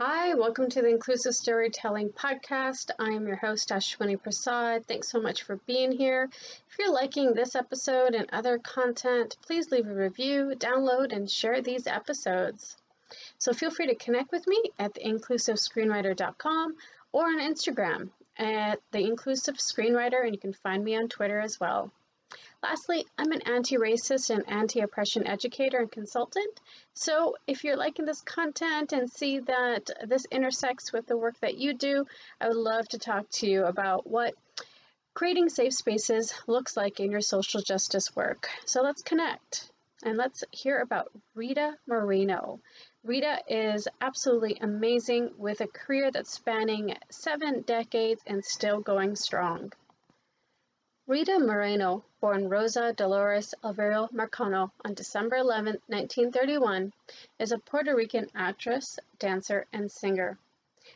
Hi, welcome to the Inclusive Storytelling Podcast. I am your host, Ashwini Prasad. Thanks so much for being here. If you're liking this episode and other content, please leave a review, download, and share these episodes. So feel free to connect with me at theinclusivescreenwriter.com or on Instagram at the Inclusive Screenwriter, and you can find me on Twitter as well. Lastly, I'm an anti-racist and anti-oppression educator and consultant. So if you're liking this content and see that this intersects with the work that you do, I would love to talk to you about what creating safe spaces looks like in your social justice work. So let's connect and let's hear about Rita Moreno. Rita is absolutely amazing with a career that's spanning seven decades and still going strong. Rita Moreno, born Rosa Dolores Alverío Marcano on December 11, 1931, is a Puerto Rican actress, dancer, and singer.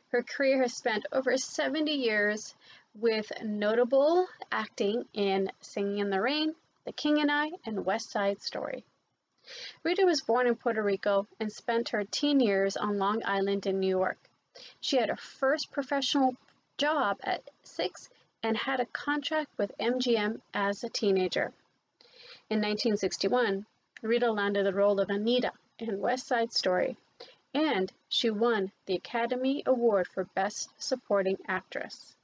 Her career has spent over 70 years with notable acting in Singing in the Rain, The King and I, and West Side Story. Rita was born in Puerto Rico and spent her teen years on Long Island in New York. She had her first professional job at six and had a contract with MGM as a teenager. In 1961, Rita landed the role of Anita in West Side Story, and she won the Academy Award for Best Supporting Actress.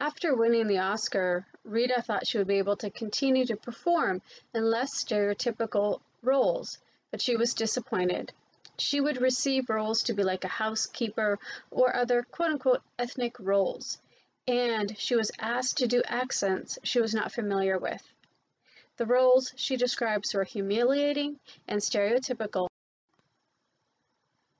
After winning the Oscar, Rita thought she would be able to continue to perform in less stereotypical roles, but she was disappointed. She would receive roles to be like a housekeeper or other quote unquote ethnic roles, and she was asked to do accents she was not familiar with. The roles she describes were humiliating and stereotypical.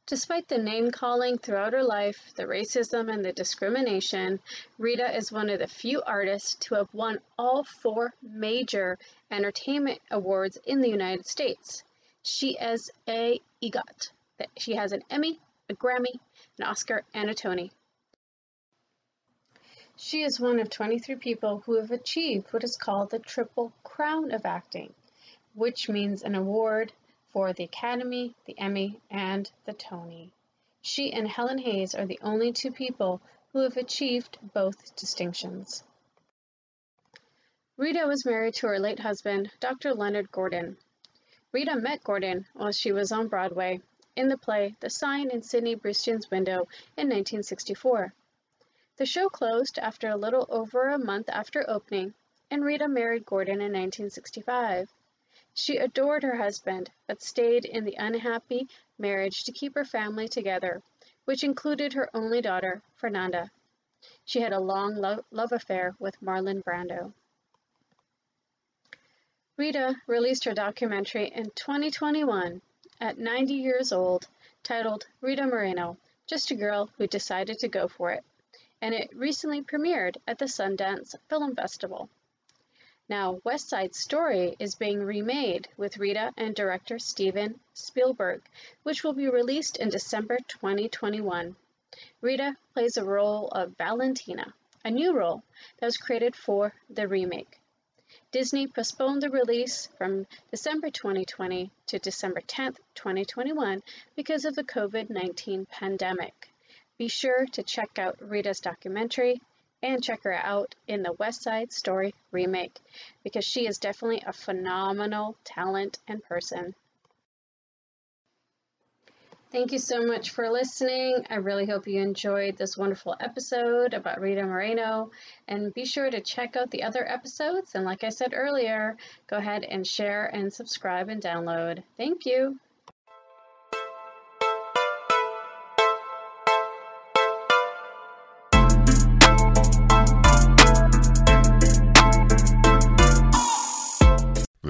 Despite the name calling throughout her life, the racism and the discrimination, Rita is one of the few artists to have won all four major entertainment awards in the United States. She is a EGOT. She has an Emmy, a Grammy, an Oscar, and a Tony. She is one of 23 people who have achieved what is called the Triple Crown of Acting, which means an award for the Academy, the Emmy, and the Tony. She and Helen Hayes are the only two people who have achieved both distinctions. Rita was married to her late husband, Dr. Leonard Gordon. Rita met Gordon while she was on Broadway in the play The Sign in Sidney Brustein's Window in 1964. The show closed after a little over a month after opening, and Rita married Gordon in 1965. She adored her husband, but stayed in the unhappy marriage to keep her family together, which included her only daughter, Fernanda. She had a long lo love affair with Marlon Brando. Rita released her documentary in 2021 at 90 years old titled Rita Moreno, Just a Girl Who Decided to Go For It and it recently premiered at the Sundance Film Festival. Now, West Side Story is being remade with Rita and director Steven Spielberg, which will be released in December 2021. Rita plays a role of Valentina, a new role that was created for the remake. Disney postponed the release from December 2020 to December 10, 2021 because of the COVID 19 pandemic. Be sure to check out Rita's documentary and check her out in the West Side Story remake because she is definitely a phenomenal talent and person. Thank you so much for listening. I really hope you enjoyed this wonderful episode about Rita Moreno. And be sure to check out the other episodes. And like I said earlier, go ahead and share and subscribe and download. Thank you.